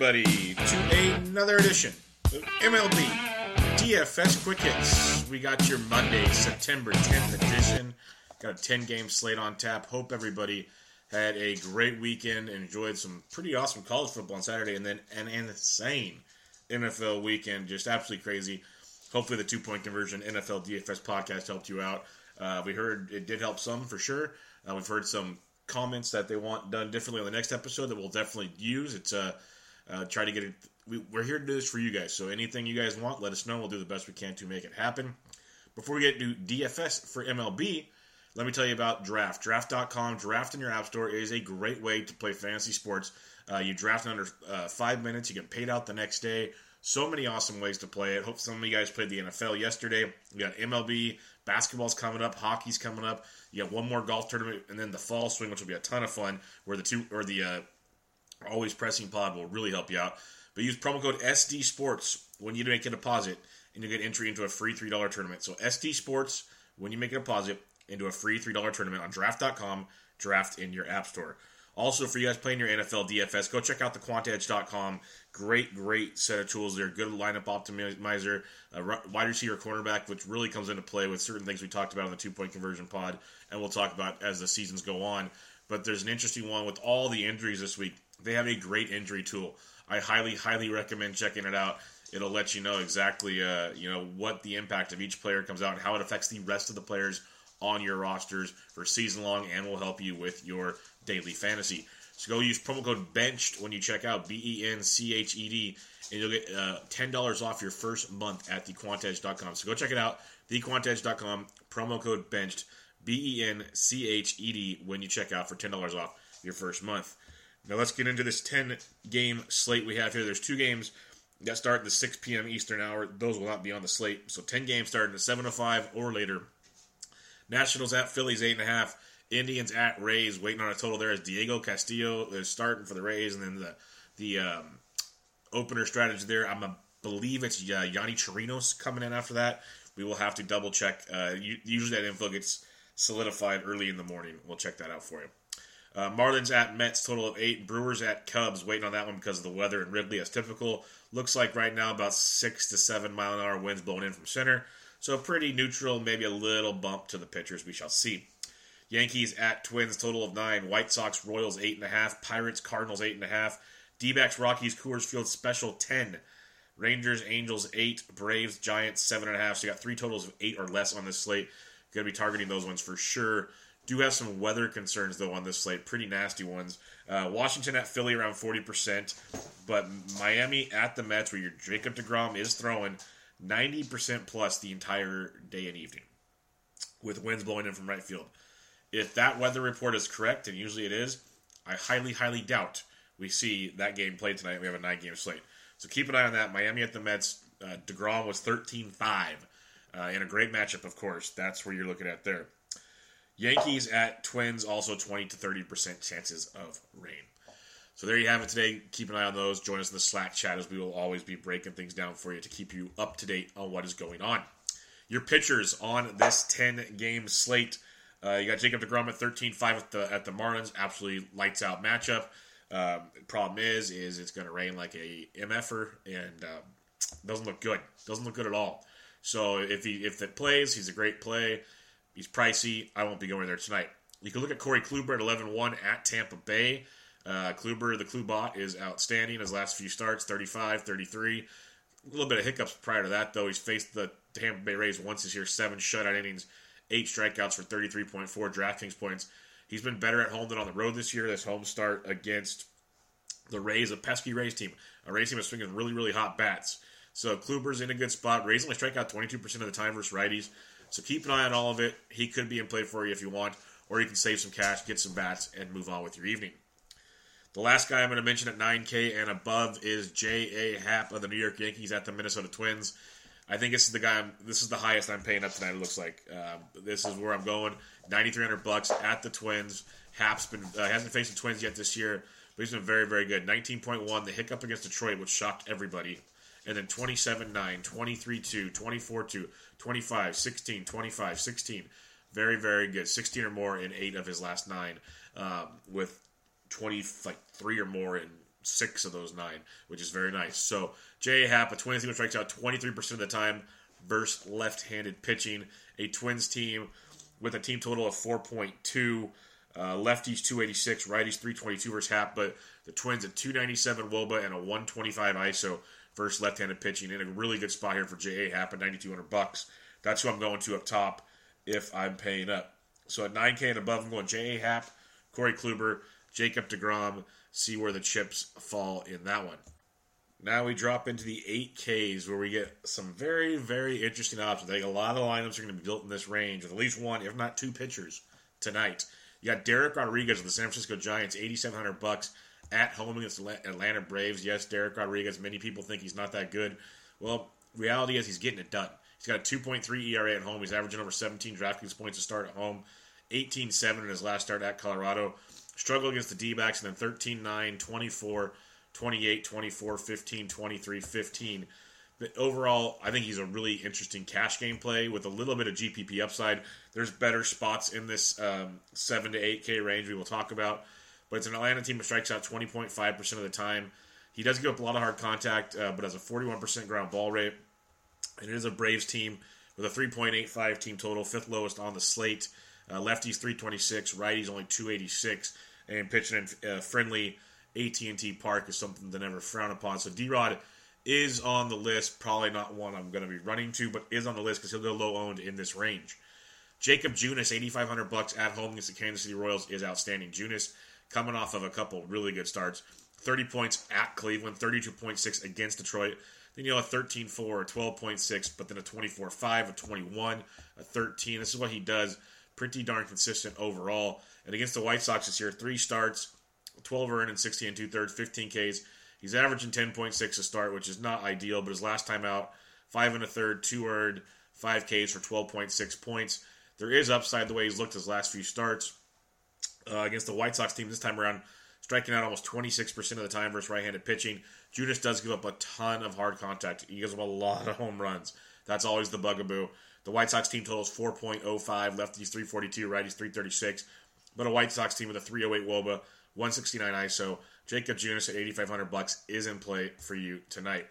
Everybody, to another edition of MLB DFS Quick Hits. We got your Monday, September 10th edition. Got a 10 game slate on tap. Hope everybody had a great weekend, enjoyed some pretty awesome college football on Saturday, and then an insane NFL weekend. Just absolutely crazy. Hopefully, the two point conversion NFL DFS podcast helped you out. Uh, we heard it did help some for sure. Uh, we've heard some comments that they want done differently on the next episode that we'll definitely use. It's uh, uh try to get it. We, we're here to do this for you guys. So anything you guys want, let us know. We'll do the best we can to make it happen. Before we get to DFS for MLB, let me tell you about Draft. Draft.com. Draft in your app store is a great way to play fantasy sports. Uh, you draft in under uh, five minutes. You get paid out the next day. So many awesome ways to play it. Hope some of you guys played the NFL yesterday. You got MLB, basketball's coming up, hockey's coming up. You got one more golf tournament, and then the fall swing, which will be a ton of fun. Where the two or the uh, always pressing pod will really help you out. But use promo code SD Sports when you make a deposit, and you get entry into a free three dollar tournament. So SD Sports when you make a deposit into a free three dollar tournament on Draft.com. Draft in your app store. Also, for you guys playing your NFL DFS, go check out the quantedge.com. Great, great set of tools there. Good lineup optimizer, wide receiver cornerback, which really comes into play with certain things we talked about on the two point conversion pod, and we'll talk about as the seasons go on. But there's an interesting one with all the injuries this week. They have a great injury tool. I highly, highly recommend checking it out. It'll let you know exactly, uh, you know, what the impact of each player comes out and how it affects the rest of the players on your rosters for season long, and will help you with your daily fantasy. So go use promo code BENCHED when you check out B E N C H E D, and you'll get uh, ten dollars off your first month at thequantedge.com. So go check it out, thequantedge.com. Promo code BENCHED, B E N C H E D, when you check out for ten dollars off your first month. Now let's get into this ten game slate we have here. There's two games that start at the 6 p.m. Eastern hour. Those will not be on the slate. So 10 games starting at 7:05 or later. Nationals at Phillies eight and a half. Indians at Rays, waiting on a total there is Diego Castillo is starting for the Rays, and then the the um, opener strategy there. I'm a believe it's uh, Yonny Chirinos coming in after that. We will have to double check. Uh, usually that info gets solidified early in the morning. We'll check that out for you. Uh, Marlins at Mets, total of eight. Brewers at Cubs, waiting on that one because of the weather and Wrigley as typical. Looks like right now about six to seven mile an hour winds blowing in from center. So pretty neutral, maybe a little bump to the pitchers. We shall see. Yankees at Twins, total of nine. White Sox, Royals, eight and a half. Pirates, Cardinals, eight and a half. D backs, Rockies, Coors Field, special 10. Rangers, Angels, eight. Braves, Giants, seven and a half. So you got three totals of eight or less on this slate. Going to be targeting those ones for sure. Do have some weather concerns, though, on this slate. Pretty nasty ones. Uh, Washington at Philly around 40%. But Miami at the Mets, where your Jacob DeGrom is throwing 90% plus the entire day and evening with winds blowing in from right field. If that weather report is correct, and usually it is, I highly, highly doubt we see that game played tonight. We have a nine game slate. So keep an eye on that. Miami at the Mets. Uh, DeGrom was 13 5 uh, in a great matchup, of course. That's where you're looking at there. Yankees at Twins, also 20 to 30% chances of rain. So there you have it today. Keep an eye on those. Join us in the Slack chat as we will always be breaking things down for you to keep you up to date on what is going on. Your pitchers on this 10 game slate. Uh, you got Jacob DeGrom at 13-5 at the at the Marlins. Absolutely lights out matchup. Um, problem is, is it's going to rain like a mf'er and uh, doesn't look good. Doesn't look good at all. So if he if it plays, he's a great play. He's pricey. I won't be going there tonight. You can look at Corey Kluber at 11-1 at Tampa Bay. Uh, Kluber, the Klubot, is outstanding. His last few starts, 35, 33. A little bit of hiccups prior to that, though. He's faced the Tampa Bay Rays once this year, seven shutout innings, eight strikeouts for 33.4 DraftKings points. He's been better at home than on the road this year. This home start against the Rays, a pesky Rays team. A Rays team is swinging really, really hot bats. So Kluber's in a good spot. Rays only strike out 22% of the time versus righties. So keep an eye on all of it. He could be in play for you if you want, or you can save some cash, get some bats, and move on with your evening. The last guy I'm going to mention at 9K and above is J.A. Happ of the New York Yankees at the Minnesota Twins. I think this is the guy. I'm, this is the highest I'm paying up tonight. It looks like uh, this is where I'm going. 9,300 bucks at the Twins. Happ's been uh, hasn't faced the Twins yet this year, but he's been very very good. 19.1. The hiccup against Detroit, which shocked everybody, and then 27 9, 23 2, 24 2, 25, 16, 25, 16. Very very good. 16 or more in eight of his last nine, um, with 20 like three or more in six of those nine, which is very nice. So J. Happ, a Twins team strikes out 23% of the time versus left-handed pitching. A Twins team with a team total of 4.2. Uh, lefties 286, righties 322 versus Happ, but the Twins at 297 Woba and a 125 ISO versus left-handed pitching in a really good spot here for J.A. Happ at 9,200 bucks. That's who I'm going to up top if I'm paying up. So at 9K and above, I'm going J.A. Happ, Corey Kluber, Jacob DeGrom, see where the chips fall in that one. Now we drop into the 8Ks where we get some very, very interesting options. I think a lot of the lineups are going to be built in this range with at least one, if not two pitchers tonight. You got Dereck Rodriguez of the San Francisco Giants, 8700 bucks at home against Atlanta Braves. Yes, Dereck Rodriguez, many people think he's not that good. Well, reality is he's getting it done. He's got a 2.3 ERA at home. He's averaging over 17 DraftKings points to start at home, 18-7 in his last start at Colorado struggled against the D backs, and then 13 9, 24, 28, 24, 15, 23, 15. But overall, I think he's a really interesting cash game play with a little bit of GPP upside. There's better spots in this um, 7 to 8K range we will talk about. But it's an Atlanta team that strikes out 20.5% of the time. He does give up a lot of hard contact, uh, but has a 41% ground ball rate. And it is a Braves team with a 3.85 team total, fifth lowest on the slate. Uh, lefties 326, righties only 286 and pitching in uh, friendly AT&T Park is something to never frown upon. So D-Rod is on the list. Probably not one I'm going to be running to, but is on the list because he'll go low owned in this range. Jakob Junis, 8,500 bucks at home against the Kansas City Royals is outstanding. Junis coming off of a couple really good starts. 30 points at Cleveland, 32.6 against Detroit. Then you know a 13-4, a 12.6, but then a 24-5, a 21, a 13. This is what he does. Pretty darn consistent overall. And against the White Sox this year, three starts, 12 earned and 60 and two thirds, 15 Ks. He's averaging 10.6 a start, which is not ideal, but his last time out, five and a third, two earned, five Ks for 12.6 points. There is upside the way he's looked his last few starts uh, against the White Sox team this time around, striking out almost 26% of the time versus right-handed pitching. Junis does give up a ton of hard contact. He gives up a lot of home runs. That's always the bugaboo. The White Sox team totals 4.05, lefties 342, righties 336 but a White Sox team with a 308 WOBA, 169 ISO. Jakob Junis at 8,500 bucks is in play for you tonight.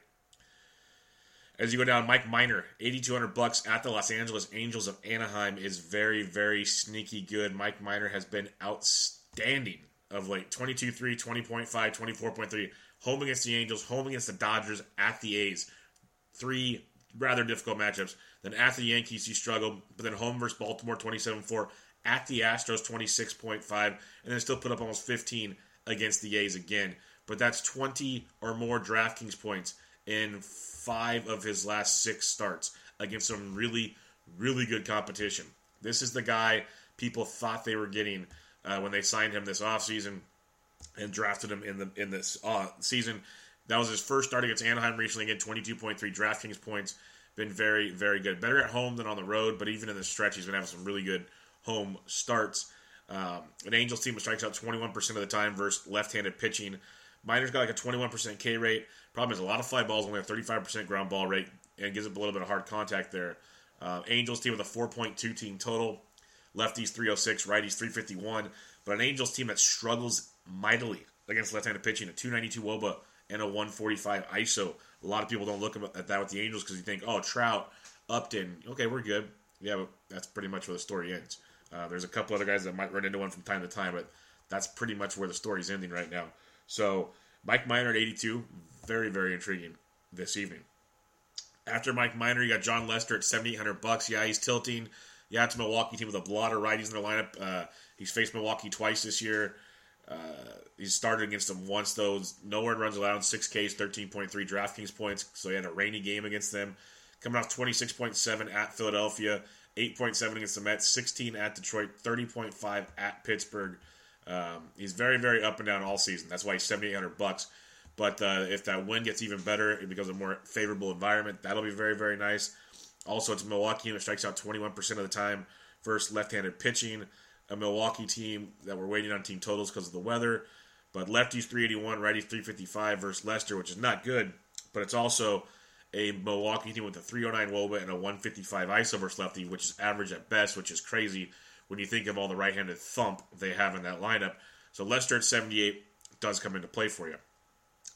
As you go down, Mike Minor, 8,200 bucks at the Los Angeles Angels of Anaheim is very, very sneaky good. Mike Minor has been outstanding of late 22 3, 20.5, 24.3. Home against the Angels, home against the Dodgers, at the A's. Three rather difficult matchups. Then at the Yankees, he struggled, but then home versus Baltimore, 27 4 at the Astros 26.5 and then still put up almost 15 against the A's again. But that's 20 or more DraftKings points in five of his last six starts against some really, really good competition. This is the guy people thought they were getting uh, when they signed him this offseason and drafted him in the in this uh, season. That was his first start against Anaheim recently. Again, 22.3 DraftKings points. Been very, very good. Better at home than on the road, but even in the stretch, he's been having some really good home starts. Um, an Angels team that strikes out 21% of the time versus left-handed pitching. Minor's got like a 21% K rate. Problem is a lot of fly balls, only have 35% ground ball rate, and gives up a little bit of hard contact there. Uh, Angels team with a 4.2 team total. Lefties 306, righties 351. But an Angels team that struggles mightily against left-handed pitching, a 292 WOBA and a 145 ISO. A lot of people don't look at that with the Angels because you think, oh, Trout, Upton, okay, we're good. Yeah, but that's pretty much where the story ends. Uh, there's a couple other guys that might run into one from time to time, but that's pretty much where the story's ending right now. So Mike Minor at 82, very very intriguing this evening. After Mike Minor, you got Jon Lester at 7,800 bucks. Yeah, he's tilting. Yeah, it's a Milwaukee team with a lot of righties in their lineup. Uh, He's faced Milwaukee twice this year. Uh, he's started against them once, though. Nowhere in runs allowed, 6Ks, 13.3 DraftKings points. So he had a rainy game against them. Coming off 26.7 at Philadelphia, 8.7 against the Mets, 16 at Detroit, 30.5 at Pittsburgh. Um, he's very, very up and down all season. That's why he's 7,800 bucks. But uh, if that win gets even better, it becomes a more favorable environment. That'll be very, very nice. Also, it's Milwaukee and it strikes out 21% of the time versus left-handed pitching. A Milwaukee team that we're waiting on team totals because of the weather. But lefties 381, righties 355 versus Lester, which is not good. But it's also a Milwaukee team with a 309 Woba and a 155 ISO versus lefty, which is average at best, which is crazy when you think of all the right-handed thump they have in that lineup. So Lester at 78 does come into play for you.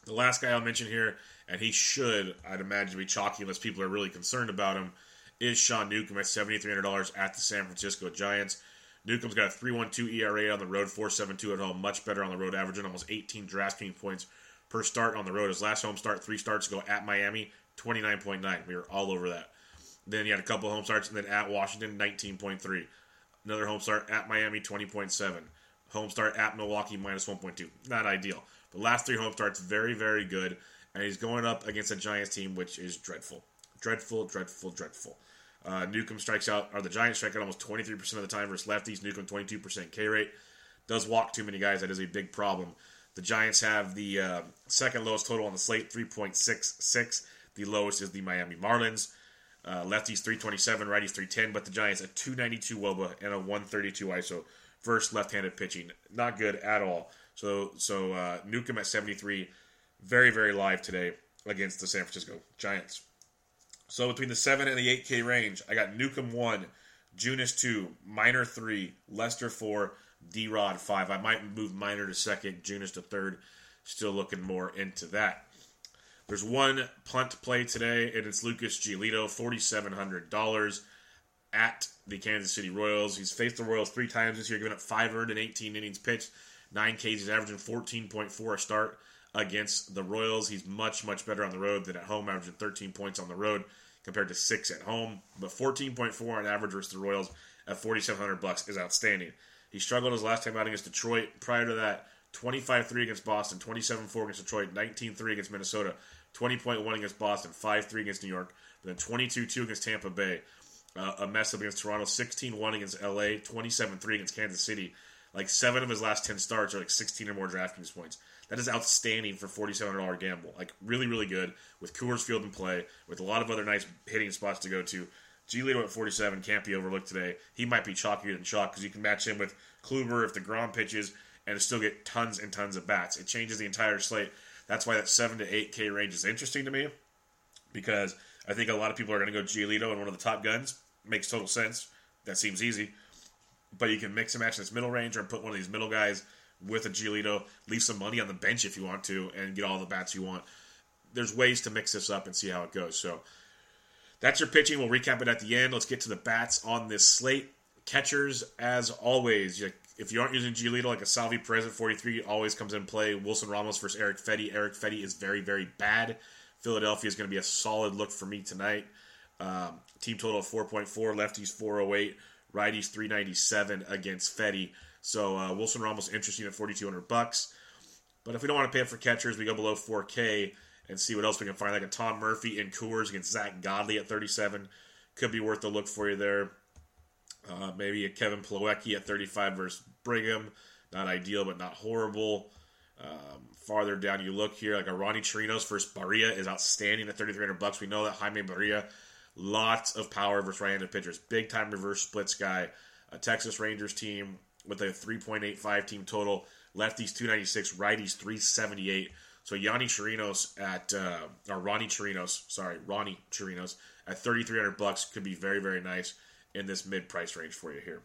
The last guy I'll mention here, and he should, I'd imagine, be chalky unless people are really concerned about him, is Sean Newcomb at $7,300 at the San Francisco Giants. Newcomb's got a 3.12 ERA on the road, 4.72 at home, much better on the road, averaging almost 18 DraftKings points per start on the road. His last home start, three starts ago at Miami, 29.9. We were all over that. Then he had a couple home starts, and then at Washington, 19.3. Another home start at Miami, 20.7. Home start at Milwaukee, minus 1.2. Not ideal. The last three home starts, very, very good. And he's going up against a Giants team, which is dreadful. Dreadful, dreadful, dreadful. Uh, Newcomb strikes out, or the Giants strike out almost 23% of the time versus lefties. Newcomb, 22% K rate. Does walk too many guys. That is a big problem. The Giants have the uh, second lowest total on the slate, 3.66. The lowest is the Miami Marlins. Uh, lefties 327, righties 310, but the Giants a 292 Woba and a 132 ISO versus left-handed pitching. Not good at all. So so uh, Newcomb at 73, very very live today against the San Francisco Giants. So between the seven and the 8K range, I got Newcomb one, Junis two, Minor three, Lester four, D Rod five. I might move Minor to second, Junis to third. Still looking more into that. There's one punt play today, and it's Lucas Giolito, $4,700 at the Kansas City Royals. He's faced the Royals three times this year, giving up five earned and 18 innings pitched, nine Ks. He's averaging 14.4 a start against the Royals. He's much, much better on the road than at home, averaging 13 points on the road compared to six at home. But 14.4 on average versus the Royals at 4,700 bucks is outstanding. He struggled his last time out against Detroit. Prior to that, 25-3 against Boston, 27-4 against Detroit, 19-3 against Minnesota, 20.1 against Boston, 5-3 against New York, then 22-2 against Tampa Bay, uh, a mess up against Toronto, 16-1 against LA, 27-3 against Kansas City. Like seven of his last 10 starts are like 16 or more DraftKings points. That is outstanding for $4,700 gamble. Like really, really good with Coors Field in play, with a lot of other nice hitting spots to go to. Giolito at 47 can't be overlooked today. He might be chalkier than chalk because you can match him with Kluber if the Grom pitches and still get tons and tons of bats. It changes the entire slate. That's why that 7 to 8K range is interesting to me because I think a lot of people are going to go Giolito and one of the top guns. Makes total sense. That seems easy. But you can mix and match this middle range or put one of these middle guys with a Giolito, leave some money on the bench if you want to, and get all the bats you want. There's ways to mix this up and see how it goes. So that's your pitching. We'll recap it at the end. Let's get to the bats on this slate. Catchers, as always, if you aren't using Giolito, like a Salvy Perez at 43 always comes in play. Wilson Ramos versus Erick Fedde. Erick Fedde is very, very bad. Philadelphia is going to be a solid look for me tonight. Um, team total of 4.4, lefties 408, righties 397 against Fedde. So uh, Wilson Ramos interesting at 4,200 bucks. But if we don't want to pay up for catchers, we go below 4K and see what else we can find. Like a Tom Murphy in Coors against Zack Godley at 37 could be worth a look for you there. Uh, maybe a Kevin Plawecki at 35 versus Brigham. Not ideal, but not horrible. Um, farther down you look here, like a Ronnie Chirinos versus Barria is outstanding at 3,300 bucks. We know that Jaime Barria, lots of power versus right-handed pitchers. Big time reverse splits guy. A Texas Rangers team with a 3.85 team total. Lefties 296, righties 378. So Yanni Chirinos at uh, or Ronnie Chirinos, sorry, Ronnie Chirinos at 3,300 bucks could be very very nice in this mid price range for you here.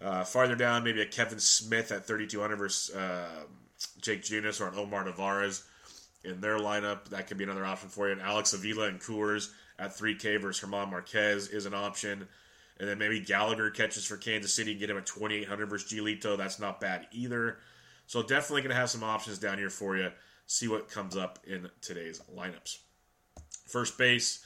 Uh, farther down, maybe a Kevan Smith at 3,200 versus uh, Jake Junis or an Omar Narvaez in their lineup. That could be another option for you. And Alex Avila and Coors at 3K versus Herman Marquez is an option. And then maybe Gallagher catches for Kansas City, and get him at 2,800 versus Giolito. That's not bad either. So definitely going to have some options down here for you. See what comes up in today's lineups. First base,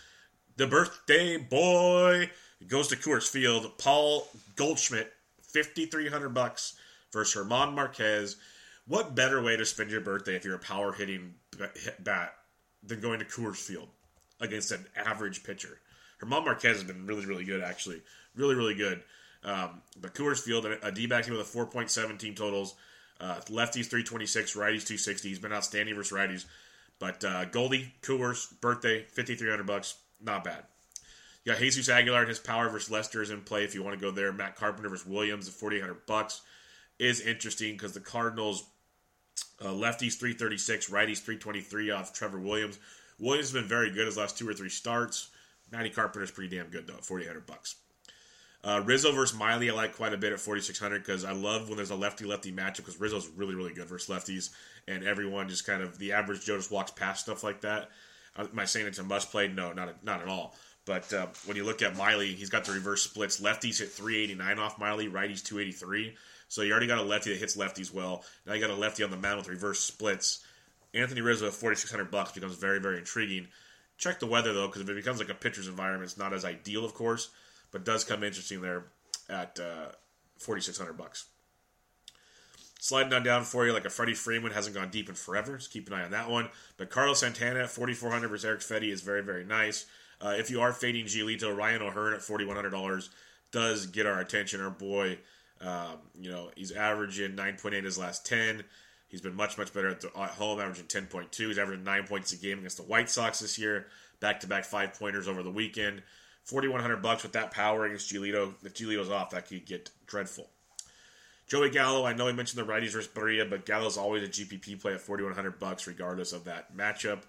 the birthday boy goes to Coors Field. Paul Goldschmidt, 5300 bucks versus Herman Marquez. What better way to spend your birthday if you're a power hitting bat than going to Coors Field against an average pitcher? Herman Marquez has been really, really good, actually. Really, really good. Um, but Coors Field, a D-back team with a 4.7 team totals. Uh, lefties 326, righties 260. He's been outstanding versus righties. But uh, Goldie, Coors, birthday, 5300 bucks. Not bad. Got Jesus Aguilar and his power versus Lester is in play if you want to go there. Matt Carpenter versus Williams at 4800 bucks is interesting because the Cardinals uh, lefties 336, righties 323 off Trevor Williams. Williams has been very good his last two or three starts. Matty Carpenter is pretty damn good though, 4800 bucks. Uh, Rizzo versus Miley, I like quite a bit at 4,600 because I love when there's a lefty lefty matchup because Rizzo's really, really good versus lefties, and everyone just kind of, the average Joe just walks past stuff like that. Uh, am I saying it's a must play? No, not, not at all. But uh, when you look at Miley, he's got the reverse splits. Lefties hit 389 off Miley, righties 283. So you already got a lefty that hits lefties well. Now you got a lefty on the mound with reverse splits. Anthony Rizzo at 4600 bucks becomes very, very intriguing. Check the weather though, because if it becomes like a pitcher's environment, it's not as ideal, of course but does come interesting there at uh, 4600 bucks. Sliding on down for you, like a Freddie Freeman hasn't gone deep in forever, so keep an eye on that one. But Carlos Santana at 4400 versus Erick Fedde is very, very nice. Uh, if you are fading Giolito, Ryan O'Hearn at $4,100 does get our attention. Our boy, um, you know, he's averaging 9.8 his last 10. He's been much, much better at, the, at home, averaging 10.2. He's averaging 9 points a game against the White Sox this year. Back to back five pointers over the weekend. 4100 bucks with that power against Giolito. If Giolito's off, that could get dreadful. Joey Gallo, I know I mentioned the righties versus Barria, but Gallo's always a GPP play at 4100 bucks regardless of that matchup.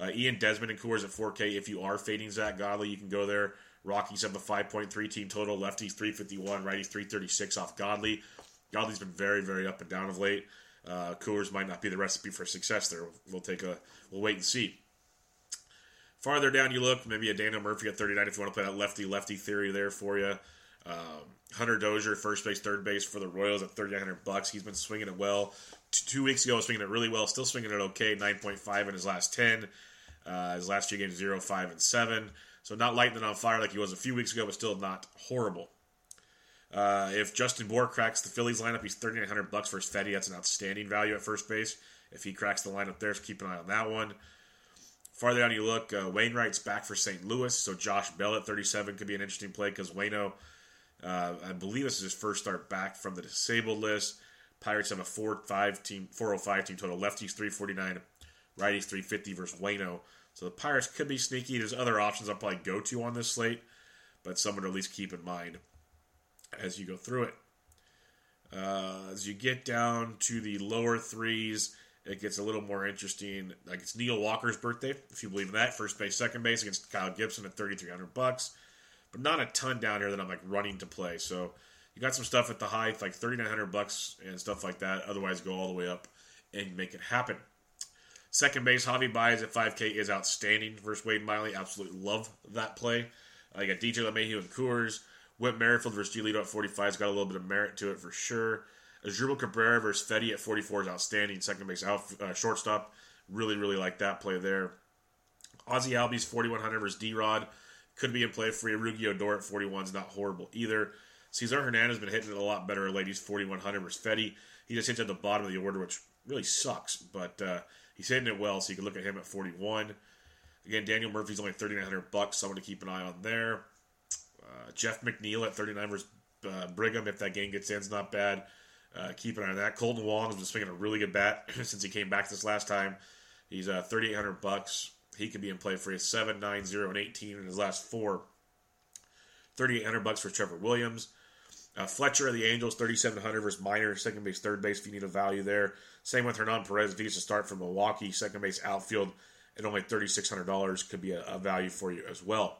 Uh, Ian Desmond and Coors at 4K. If you are fading Zack Godley, you can go there. Rockies have a 5.3 team total. Lefties 351, righties 336 off Godley. Godley's been very, very up and down of late. Uh, Coors might not be the recipe for success there. We'll take a we'll wait and see. Farther down you look, maybe a Daniel Murphy at 39 if you want to play that lefty lefty theory there for you. Um, Hunter Dozier, first base, third base for the Royals at 3,900 bucks. He's been swinging it well. Two weeks ago, was swinging it really well. Still swinging it okay. 9.5 in his last 10. Uh, his last few games, 0, 5, and 7. So not lighting it on fire like he was a few weeks ago, but still not horrible. Uh, if Justin Bour cracks the Phillies lineup, he's 3,900 bucks versus Fedde. That's an outstanding value at first base. If he cracks the lineup there, so keep an eye on that one. Farther down you look, uh, Wainwright's back for St. Louis, so Josh Bell at 37 could be an interesting play because Wayno, uh, I believe this is his first start back from the disabled list. Pirates have a 4-5 team, 405 team total. Lefties 349, righties 350 versus Wayno. So the Pirates could be sneaky. There's other options I'll probably go to on this slate, but someone to at least keep in mind as you go through it. Uh, as you get down to the lower threes, it gets a little more interesting. Like it's Neil Walker's birthday, if you believe in that. First base, second base against Kyle Gibson at thirty three hundred bucks, but not a ton down here that I'm like running to play. So you got some stuff at the high, like thirty nine hundred bucks and stuff like that. Otherwise, go all the way up and make it happen. Second base, Javi Baez at 5K is outstanding versus Wade Miley. Absolutely love that play. I uh, got DJ LeMahieu and Coors. Whit Merrifield versus Giolito at 45 has got a little bit of merit to it for sure. Asdrubal Cabrera versus Fedde at 44 is outstanding. Second base out, uh, shortstop. Really, really like that play there. Ozzy Albies 4100 versus D Rod. Could be in play for you. Rougned Odor at 41 is not horrible either. Cesar Hernandez has been hitting it a lot better lately. He's 4100 versus Fedde. He just hits at the bottom of the order, which really sucks, but uh, he's hitting it well, so you can look at him at 41. Again, Daniel Murphy's only 3900 bucks, someone to keep an eye on there. Uh, Jeff McNeil at 39 versus uh, Brigham, if that game gets in, is not bad. Uh, keep an eye on that. Kolten Wong has been swinging a really good bat since he came back this last time. He's uh, 3,800 bucks. He could be in play for you. 7, 9, 0, and 18 in his last four. 3,800 bucks for Trevor Williams. Uh, Fletcher of the Angels, 3,700 versus Minor, second base, third base, if you need a value there. Same with Hernan Perez, if he start from Milwaukee, second base, outfield, at only $3,600 could be a, a, value for you as well.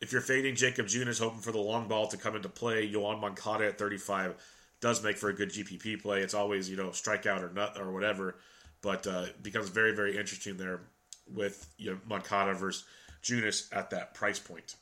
If you're fading Jakob Junis, hoping for the long ball to come into play, Yoan Moncada at 35 does make for a good GPP play. It's always you know strikeout or nut or whatever, but uh, becomes very very interesting there with you know, Moncada versus Junis at that price point.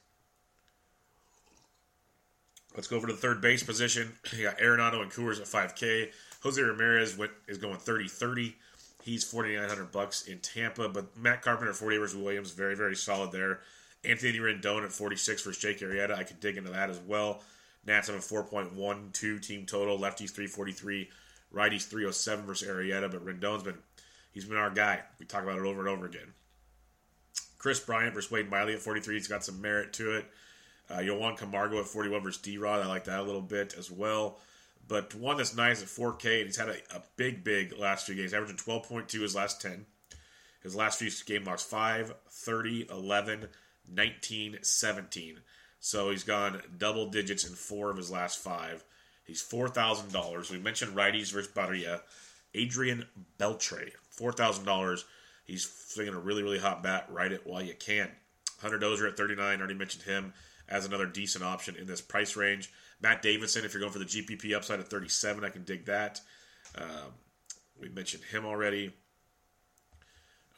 Let's go over to the third base position. You got Arenado and Coors at 5K. Jose Ramirez went, is going 30-30. He's 4900 bucks in Tampa, but Matt Carpenter 48 versus Williams, very, very solid there. Anthony Rendon at 46 versus Jake Arrieta. I could dig into that as well. Nats have a 4.12 team total. Lefties 343, righties 307 versus Arrieta. But Rendon's been he's been our guy. We talk about it over and over again. Kris Bryant versus Wade Miley at 43. He's got some merit to it. Uh, Camargo at 41 versus D Rod. I like that a little bit as well. But one that's nice at 4K, and he's had a, a big, big last few games, averaging 12.2 his last 10. His last few game logs 5, 30, 11, 19, 17. So he's gone double digits in four of his last five. He's $4,000. We mentioned righties versus Barria. Adrian Beltre, $4,000. He's swinging a really, really hot bat. Ride it while you can. Hunter Dozier at 39. Already mentioned him as another decent option in this price range. Matt Davidson, if you're going for the GPP upside at 37, I can dig that. Um, we mentioned him already.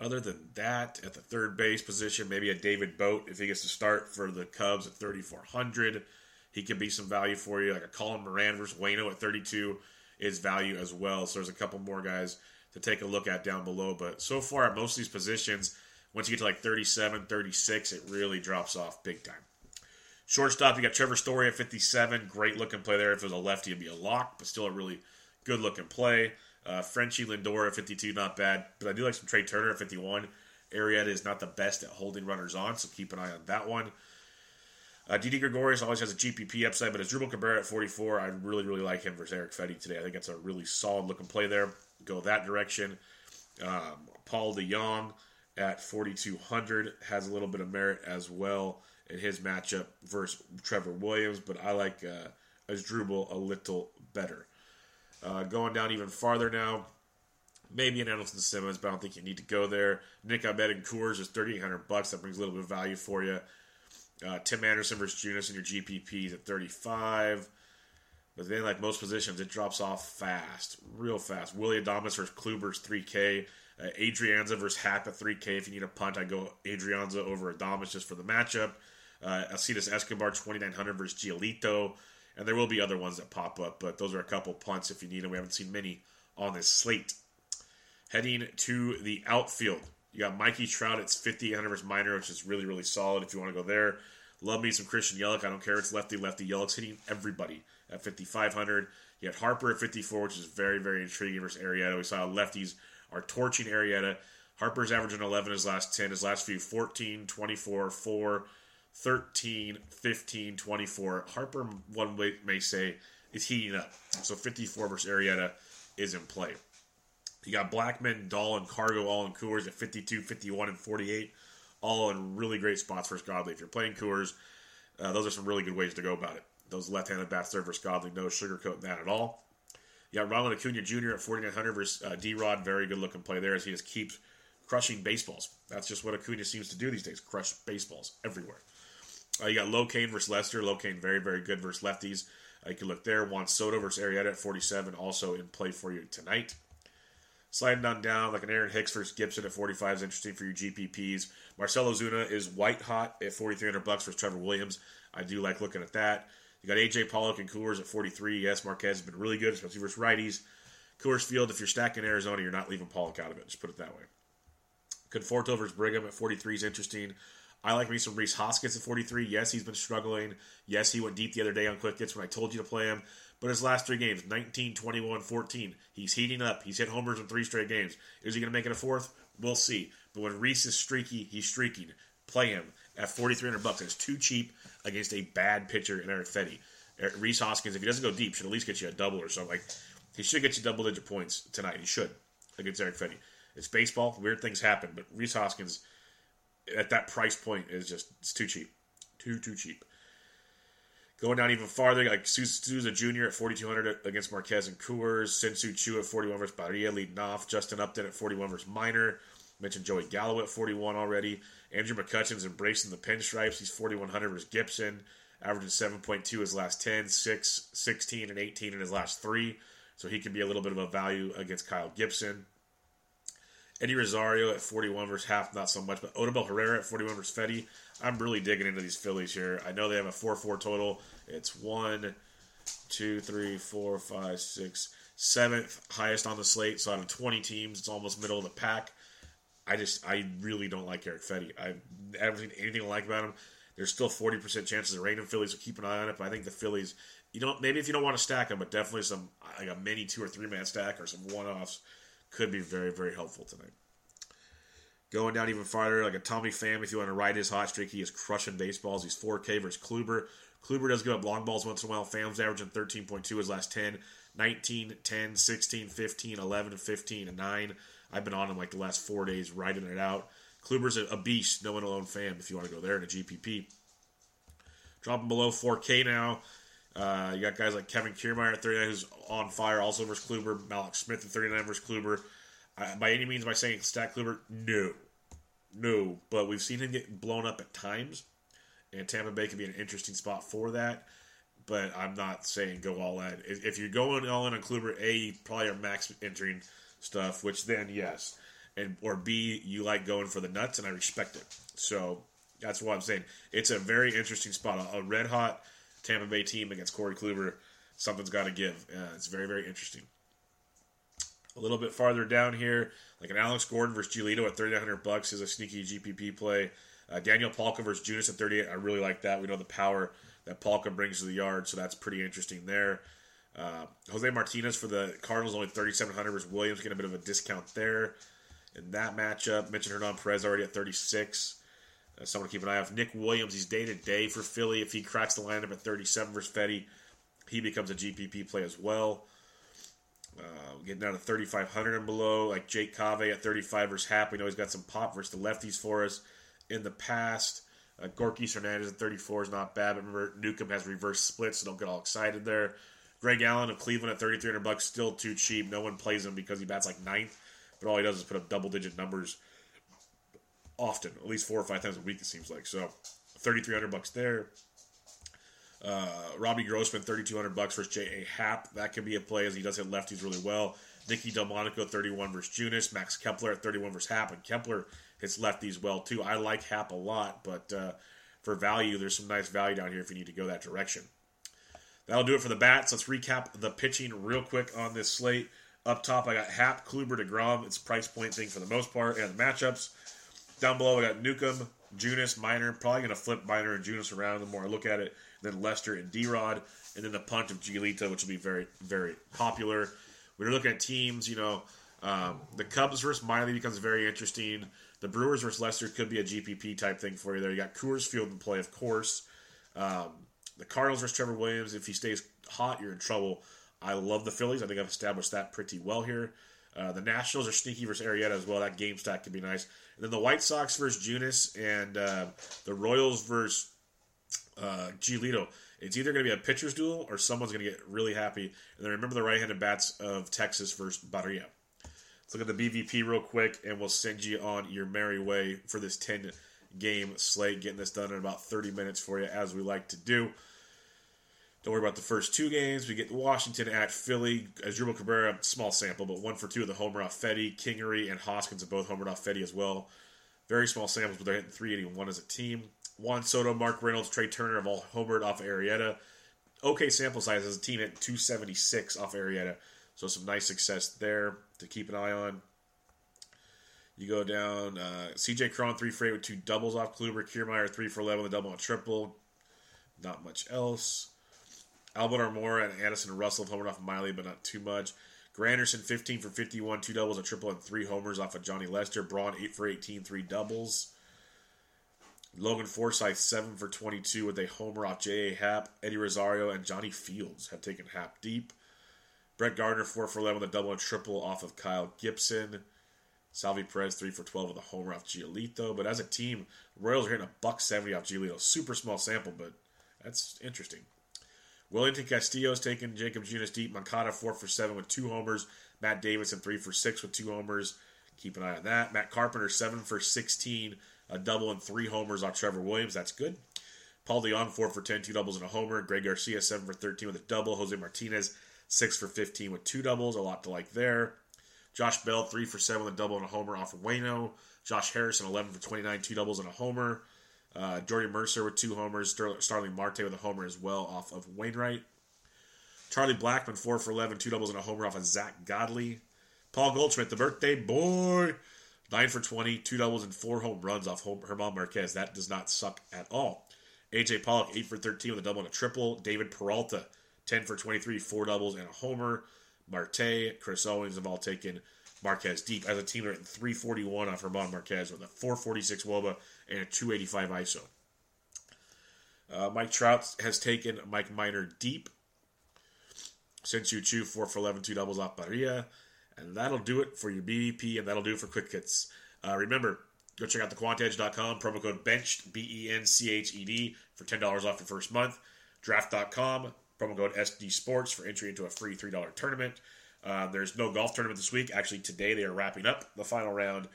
Other than that, at the third base position, maybe a David Bote if he gets to start for the Cubs at 3,400. He could be some value for you. Like a Colin Moran versus Wayno at 32 is value as well. So there's a couple more guys to take a look at down below. But so far at most of these positions, once you get to like 37, 36, it really drops off big time. Shortstop, you got Trevor Story at 57. Great looking play there. If it was a lefty, it'd be a lock, but still a really good looking play. Uh, Frenchy Lindor at 52, not bad. But I do like some Trea Turner at 51. Arrieta is not the best at holding runners on, so keep an eye on that one. Uh, Didi Gregorius always has a GPP upside, but Asdrubal Cabrera at 44, I really, really like him versus Erick Fedde today. I think that's a really solid looking play there. Go that direction. Um, Paul DeJong at 4,200 has a little bit of merit as well in his matchup versus Trevor Williams, but I like uh, Asdrubal a little better. Uh, going down even farther now, maybe an Andrelton Simmons, but I don't think you need to go there. Nick Ahmed and Coors is 3800 bucks. That brings a little bit of value for you. Uh, Tim Anderson versus Junis in your GPPs at 35. But then, like most positions, it drops off fast, real fast. Willy Adames versus Kluber's 3K. Uh, Adrianza versus Happ at 3K. If you need a punt, I go Adrianza over Adames just for the matchup. Uh, Alcides Escobar 2900 versus Giolito. And there will be other ones that pop up, but those are a couple punts if you need them. We haven't seen many on this slate. Heading to the outfield, you got Mikey Trout. It's 5800 versus Minor, which is really, really solid if you want to go there. Love me some Christian Yelich. I don't care it's lefty, lefty. Yelich's hitting everybody at 5,500. You had Harper at 54, which is very, very intriguing versus Arrieta. We saw lefties are torching Arrieta. Harper's averaging 11 his last 10. His last few 14, 24, 4, 13, 15, 24. Harper, one way may say, is heating up. So 54 versus Arrieta is in play. You got Blackmon, Dahl, and Cargo all in Coors at 52, 51, and 48. All in really great spots versus Godley. If you're playing Coors, uh, those are some really good ways to go about it. Those left-handed bats there versus Godley, no sugarcoating that at all. You got Ronald Acuna Jr. at 4,900 versus uh, D-Rod. Very good looking play there as he just keeps crushing baseballs. That's just what Acuna seems to do these days, crush baseballs everywhere. Uh, you got Locane versus Lester. Locane very, very good versus lefties. Uh, you can look there. Juan Soto versus Arrieta at 47, also in play for you tonight. Sliding on down, like an Aaron Hicks versus Gibson at 45 is interesting for your GPPs. Marcell Ozuna is white hot at 4,300 bucks versus Trevor Williams. I do like looking at that. You got AJ Pollock and Coors at 43. Yes, Marquez has been really good, especially versus righties. Coors Field, if you're stacking Arizona, you're not leaving Pollock out of it. Just put it that way. Conforto versus Brigham at 43 is interesting. I like Reese, Rhys Hoskins at 43. Yes, he's been struggling. Yes, he went deep the other day on quick hits when I told you to play him. But his last three games 19, 21, 14. He's heating up. He's hit homers in three straight games. Is he going to make it a fourth? We'll see. But when Rhys is streaky, he's streaking. Play him at 4300 bucks. It's too cheap against a bad pitcher in Erick Fedde. Er, Rhys Hoskins, if he doesn't go deep, should at least get you a double or something. Like he should get you double digit points tonight. He should against Erick Fedde. It's baseball. Weird things happen, but Rhys Hoskins at that price point is just it's too cheap, too too cheap. Going down even farther, like Souza Jr. at 4,200 against Marquez and Coors. Shin-Soo Choo at 41 versus Barria leading off. Justin Upton at 41 versus Minor. Mentioned Joey Gallo at 41 already. Andrew McCutchen's embracing the pinstripes. He's 4,100 versus Gibson. Averaging 7.2 his last 10, 6, 16, and 18 in his last three. So he can be a little bit of a value against Kyle Gibson. Eddie Rosario at 41 versus Happ, not so much. But Odubel Herrera at 41 versus Fedde. I'm really digging into these Phillies here. I know they have a 4 4 total. It's one, two, three, four, five, six, seventh highest on the slate. So out of 20 teams, it's almost middle of the pack. I just, I really don't like Eric Fedde. I haven't seen anything I like about him. There's still 40% chances of in Phillies, so keep an eye on it. But I think the Phillies you don't maybe if you don't want to stack them, but definitely some like a mini two or three man stack or some one offs could be very very helpful tonight. Going down even farther, like a Tommy Pham, if you want to ride his hot streak, he is crushing baseballs. He's 4K versus Kluber. Kluber does give up long balls once in a while. Pham's averaging 13.2 his last 10, 19, 10, 16, 15, 11, 15, and 9. I've been on him like the last four days, riding it out. Kluber's a, beast, no one alone Pham if you want to go there in a GPP. Dropping below 4K now. Uh, you got guys like Kevin Kiermaier at 39 who's on fire, also versus Kluber. Mallex Smith at 39 versus Kluber. Uh, by any means, by saying stack Kluber, no. No. But we've seen him get blown up at times, and Tampa Bay could be an interesting spot for that. But I'm not saying go all in. If you're going all in on Kluber, A, you probably are max entering stuff, which then, yes. and Or B, you like going for the nuts, and I respect it. So that's what I'm saying. It's a very interesting spot. A red hot Tampa Bay team against Corey Kluber. Something's got to give. Uh, it's very, very interesting. A little bit farther down here, like an Alex Gordon versus Giolito at 3,900 bucks is a sneaky GPP play. Uh, Daniel Palka versus Junis at 38. I really like that. We know the power that Palka brings to the yard, so that's pretty interesting there. Uh, Jose Martinez for the Cardinals only 3,700 versus Williams, getting a bit of a discount there. In that matchup, mentioned Hernan Perez already at 36. Someone to keep an eye off. Nick Williams, he's day to day for Philly. If he cracks the lineup at 37 versus Fedde, he becomes a GPP play as well. Uh, getting down to 3,500 and below, like Jake Cave at 35 versus Happ. We know he's got some pop versus the lefties for us in the past. Uh, Gorky Hernandez at 34 is not bad, but remember Newcomb has reverse splits, so don't get all excited there. Greg Allen of Cleveland at 3,300 bucks, still too cheap. No one plays him because he bats like ninth, but all he does is put up double digit numbers often, at least four or five times a week. It seems like so. 3,300 bucks there. Uh, Robbie Grossman, 3,200 bucks versus J.A. Happ. That could be a play as he does hit lefties really well. Nicky Delmonico, 31 versus Junis. Max Kepler at 31 versus Happ. And Kepler hits lefties well, too. I like Happ a lot, but uh, for value, there's some nice value down here if you need to go that direction. That'll do it for the bats. Let's recap the pitching real quick on this slate. Up top, I got Happ, Kluber, DeGrom. It's price point thing for the most part, and the matchups. Down below, I got Newcomb, Junis, Minor. Probably going to flip Minor and Junis around the more I look at it. Then Lester and D-Rod. And then the punt of Giolito, which will be very, very popular. When you're looking at teams, you know, um, the Cubs versus Miley becomes very interesting. The Brewers versus Lester could be a GPP type thing for you there. You got Coors Field in play, of course. Um, the Cardinals versus Trevor Williams. If he stays hot, you're in trouble. I love the Phillies. I think I've established that pretty well here. Uh, the Nationals are sneaky versus Arrieta as well. That game stack could be nice. And then the White Sox versus Junis and uh, the Royals versus uh, Giolito. It's either going to be a pitcher's duel or someone's going to get really happy. And then remember the right-handed bats of Texas versus Barria. Let's look at the BVP real quick, and we'll send you on your merry way for this 10 game slate. Getting this done in about 30 minutes for you, as we like to do. Don't worry about the first two games. We get Washington at Philly. Asdrubal Cabrera, small sample, but one for two of the homer off Fedde. Kingery and Hoskins have both homered off Fedde as well. Very small samples, but they're hitting 381 as a team. Juan Soto, Mark Reynolds, Trea Turner have all homered off Arrieta. Okay sample size as a team at 276 off Arrieta. So some nice success there to keep an eye on. You go down, uh, CJ Cron, 3 for 8 with two doubles off Kluber. Kiermaier, 3 for 11 with a double and triple. Not much else. Albert Almora and Addison Russell homered off Miley, but not too much. Granderson, 15 for 51, two doubles, a triple, and three homers off of Johnny Lester. Braun, 8 for 18, three doubles. Logan Forsythe, 7 for 22 with a homer off J.A. Happ. Eddie Rosario and Johnny Fields have taken Happ deep. Brett Gardner, 4 for 11 with a double and triple off of Kyle Gibson. Salvy Perez, 3 for 12 with a homer off Giolito. But as a team, Royals are hitting a buck 70 off Giolito. Super small sample, but that's interesting. Wellington Castillo's taken Jacob Junis deep. Moncada four for seven with two homers. Matt Davidson three for six with two homers. Keep an eye on that. Matt Carpenter seven for sixteen, a double and three homers on Trevor Williams. That's good. Paul DeJong four for 10, two doubles and a homer. Greg Garcia seven for thirteen with a double. Jose Martinez six for fifteen with two doubles. A lot to like there. Josh Bell three for seven with a double and a homer off of Wayno. Josh Harrison eleven for twenty nine, two doubles and a homer. Uh, Jordy Mercer with two homers. Starling Marte with a homer as well off of Wainwright. Charlie Blackmon, 4 for 11, two doubles and a homer off of Zack Godley. Paul Goldschmidt, the birthday boy, 9 for 20, two doubles and four home runs off Herman Marquez. That does not suck at all. AJ Pollock, 8 for 13 with a double and a triple. David Peralta, 10 for 23, four doubles, and a homer. Marte, Chris Owings have all taken Marquez deep. As a team, they're at 341 off Herman Marquez with a 446 Woba and a 285 ISO. Uh, Mike Trout has taken Mike Minor deep. Shin-Soo Choo, 4 for 11, two doubles off Barria. And that'll do it for your BVP, and that'll do it for Quick Hits. Uh, remember, go check out thequantedge.com, promo code BENCHED, B E N C H E D, for $10 off your first month. Draft.com, promo code SD Sports for entry into a free $3 tournament. Uh, there's no golf tournament this week. Actually, today they are wrapping up the final round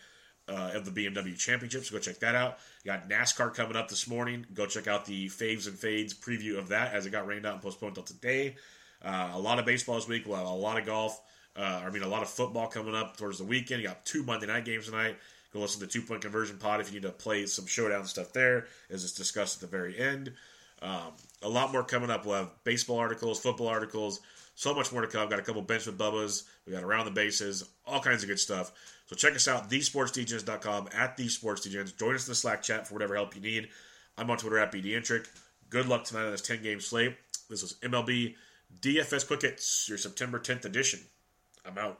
uh, of the BMW Championship, so go check that out. You got NASCAR coming up this morning. Go check out the Faves and Fades preview of that as it got rained out and postponed until today. Uh, a lot of baseball this week. We'll have a lot of golf. Uh, I mean, a lot of football coming up towards the weekend. You got two Monday night games tonight. Go listen to the Two Point Conversion Pod if you need to play some showdown stuff there, as it's discussed at the very end. Um, a lot more coming up. We'll have baseball articles, football articles, so much more to come. Got a couple bench with Bubba's. We got around the bases, all kinds of good stuff. So check us out, thesportsdegens.com, at thesportsdgens. Join us in the Slack chat for whatever help you need. I'm on Twitter at BDintric. Good luck tonight on this 10 game slate. This was MLB DFS Quick Hits, your September 10th edition. I'm out.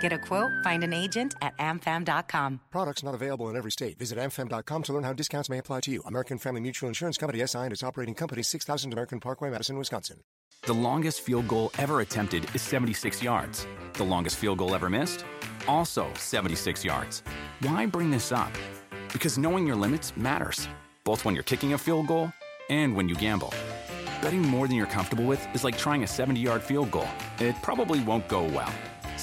Get a quote, find an agent at amfam.com. Products not available in every state. Visit amfam.com to learn how discounts may apply to you. American Family Mutual Insurance Company SI and its operating company 6000 American Parkway, Madison, Wisconsin. The longest field goal ever attempted is 76 yards. The longest field goal ever missed? Also 76 yards. Why bring this up? Because knowing your limits matters, both when you're kicking a field goal and when you gamble. Betting more than you're comfortable with is like trying a 70 yard field goal. It probably won't go well.